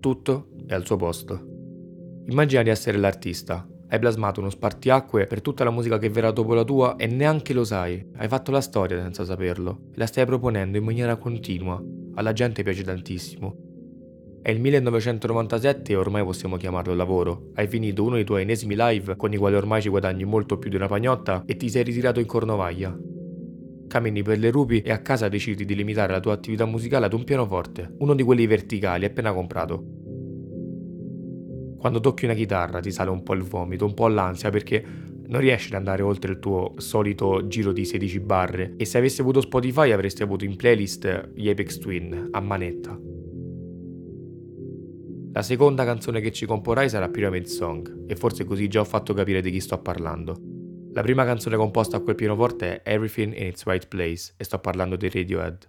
Tutto è al suo posto. Immagina di essere l'artista. Hai plasmato uno spartiacque per tutta la musica che verrà dopo la tua e neanche lo sai. Hai fatto la storia senza saperlo e la stai proponendo in maniera continua. Alla gente piace tantissimo. È il 1997 e ormai possiamo chiamarlo lavoro. Hai finito uno dei tuoi enesimi live con i quali ormai ci guadagni molto più di una pagnotta e ti sei ritirato in Cornovaglia. Cammini per le rupi e a casa decidi di limitare la tua attività musicale ad un pianoforte, uno di quelli verticali appena comprato. Quando tocchi una chitarra ti sale un po' il vomito, un po' l'ansia perché non riesci ad andare oltre il tuo solito giro di 16 barre e se avessi avuto Spotify avresti avuto in playlist gli Apex Twin a manetta. La seconda canzone che ci comporrai sarà Pyramid Song e forse così già ho fatto capire di chi sto parlando. La prima canzone composta a quel pianoforte è Everything in its Right Place e sto parlando di Radiohead.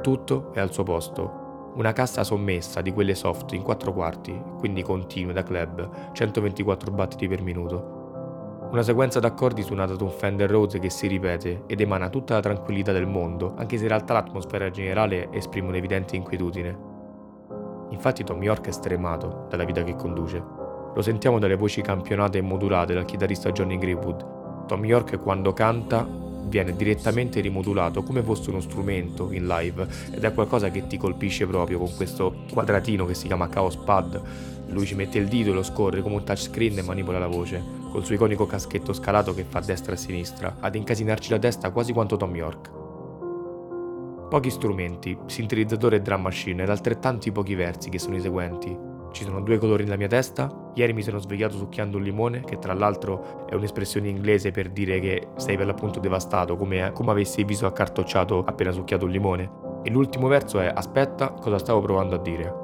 Tutto è al suo posto. Una cassa sommessa di quelle soft in quattro quarti, quindi continue da club, 124 battiti per minuto. Una sequenza d'accordi suonata da un Fender Rhodes che si ripete ed emana tutta la tranquillità del mondo, anche se in realtà l'atmosfera generale esprime un'evidente inquietudine. Infatti Tom York è stremato dalla vita che conduce. Lo sentiamo dalle voci campionate e modulate dal chitarrista Johnny Greenwood. Tom York quando canta viene direttamente rimodulato come fosse uno strumento in live ed è qualcosa che ti colpisce proprio con questo quadratino che si chiama Chaos Pad. Lui ci mette il dito e lo scorre come un touchscreen e manipola la voce, col suo iconico caschetto scalato che fa destra e sinistra, ad incasinarci la testa quasi quanto Tom York. Pochi strumenti, sintetizzatore e drum machine ed altrettanti pochi versi che sono i seguenti. Ci sono due colori nella mia testa. Ieri mi sono svegliato succhiando un limone, che tra l'altro è un'espressione inglese per dire che sei per l'appunto devastato, come, come avessi il viso accartocciato appena succhiato un limone. E l'ultimo verso è aspetta cosa stavo provando a dire.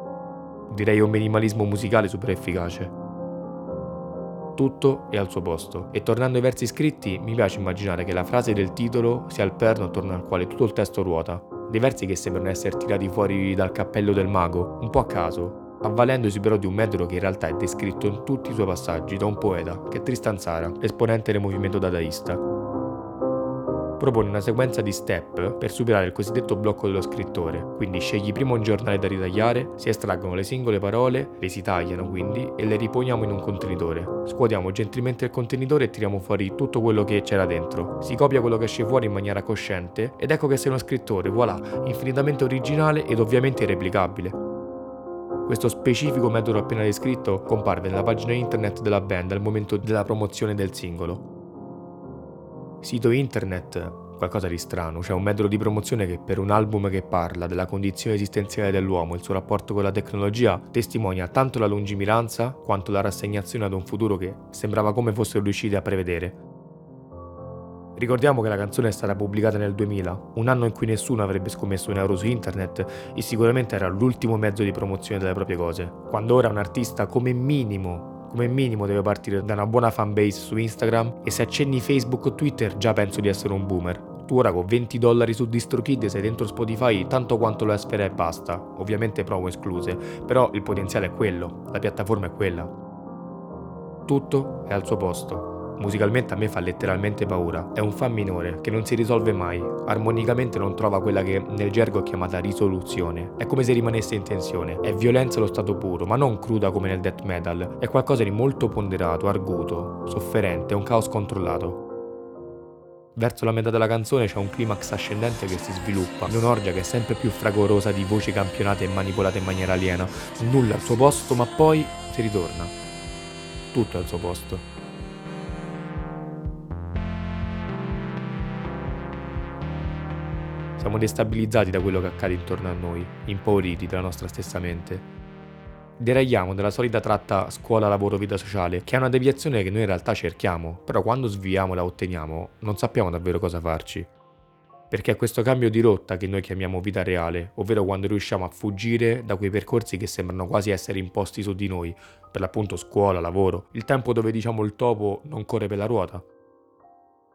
Direi un minimalismo musicale super efficace. Tutto è al suo posto. E tornando ai versi scritti, mi piace immaginare che la frase del titolo sia il perno attorno al quale tutto il testo ruota dei versi che sembrano essere tirati fuori dal cappello del mago, un po' a caso, avvalendosi però di un metodo che in realtà è descritto in tutti i suoi passaggi da un poeta, che è Tristan Zara, esponente del movimento dadaista propone una sequenza di step per superare il cosiddetto blocco dello scrittore, quindi scegli prima un giornale da ritagliare, si estraggono le singole parole, le si tagliano quindi e le riponiamo in un contenitore. Scuotiamo gentilmente il contenitore e tiriamo fuori tutto quello che c'era dentro. Si copia quello che esce fuori in maniera cosciente ed ecco che sei uno scrittore, voilà, infinitamente originale ed ovviamente irreplicabile. Questo specifico metodo appena descritto comparve nella pagina internet della band al momento della promozione del singolo. Sito internet, qualcosa di strano, cioè un metodo di promozione che per un album che parla della condizione esistenziale dell'uomo e il suo rapporto con la tecnologia testimonia tanto la lungimiranza quanto la rassegnazione ad un futuro che sembrava come fossero riusciti a prevedere. Ricordiamo che la canzone è stata pubblicata nel 2000, un anno in cui nessuno avrebbe scommesso un euro su internet e sicuramente era l'ultimo mezzo di promozione delle proprie cose, quando ora un artista come minimo come minimo deve partire da una buona fanbase su Instagram e se accenni Facebook o Twitter già penso di essere un boomer. Tu ora con 20 dollari su DistroKid sei dentro Spotify tanto quanto lo Sfera e basta, ovviamente promo escluse, però il potenziale è quello, la piattaforma è quella. Tutto è al suo posto. Musicalmente a me fa letteralmente paura. È un fa minore che non si risolve mai. Armonicamente non trova quella che nel gergo è chiamata risoluzione. È come se rimanesse in tensione. È violenza allo stato puro, ma non cruda come nel death metal. È qualcosa di molto ponderato, arguto, sofferente, un caos controllato. Verso la metà della canzone c'è un climax ascendente che si sviluppa, in un'orgia che è sempre più fragorosa di voci campionate e manipolate in maniera aliena. Nulla al suo posto, ma poi si ritorna. Tutto al suo posto. Siamo destabilizzati da quello che accade intorno a noi, impauriti dalla nostra stessa mente. Deragliamo dalla solita tratta scuola-lavoro-vita sociale, che è una deviazione che noi in realtà cerchiamo, però quando sviamo la otteniamo non sappiamo davvero cosa farci. Perché è questo cambio di rotta che noi chiamiamo vita reale, ovvero quando riusciamo a fuggire da quei percorsi che sembrano quasi essere imposti su di noi, per l'appunto scuola, lavoro, il tempo dove diciamo il topo non corre per la ruota.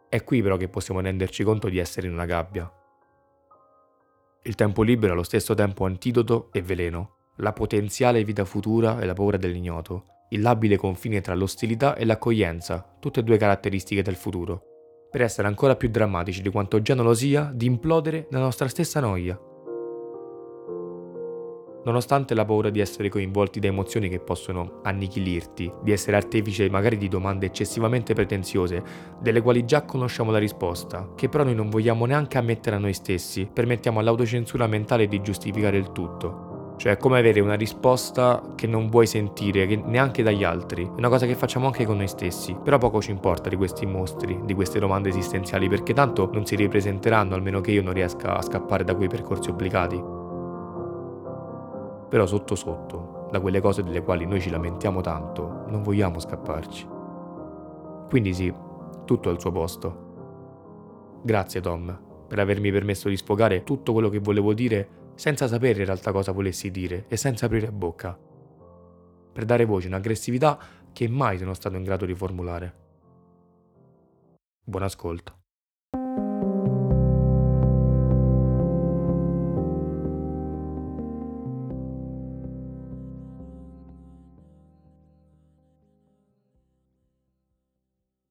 È qui però che possiamo renderci conto di essere in una gabbia, il tempo libero è allo stesso tempo antidoto e veleno, la potenziale vita futura e la paura dell'ignoto, il labile confine tra l'ostilità e l'accoglienza, tutte e due caratteristiche del futuro. per essere ancora più drammatici di quanto già non lo sia, di implodere nella nostra stessa noia. Nonostante la paura di essere coinvolti da emozioni che possono annichilirti, di essere artefice magari di domande eccessivamente pretenziose, delle quali già conosciamo la risposta, che però noi non vogliamo neanche ammettere a noi stessi, permettiamo all'autocensura mentale di giustificare il tutto. Cioè è come avere una risposta che non vuoi sentire neanche dagli altri. È una cosa che facciamo anche con noi stessi. Però poco ci importa di questi mostri, di queste domande esistenziali, perché tanto non si ripresenteranno almeno che io non riesca a scappare da quei percorsi obbligati. Però sotto sotto, da quelle cose delle quali noi ci lamentiamo tanto, non vogliamo scapparci. Quindi sì, tutto al suo posto. Grazie Tom, per avermi permesso di sfogare tutto quello che volevo dire senza sapere in realtà cosa volessi dire e senza aprire bocca. Per dare voce a un'aggressività che mai sono stato in grado di formulare. Buon ascolto.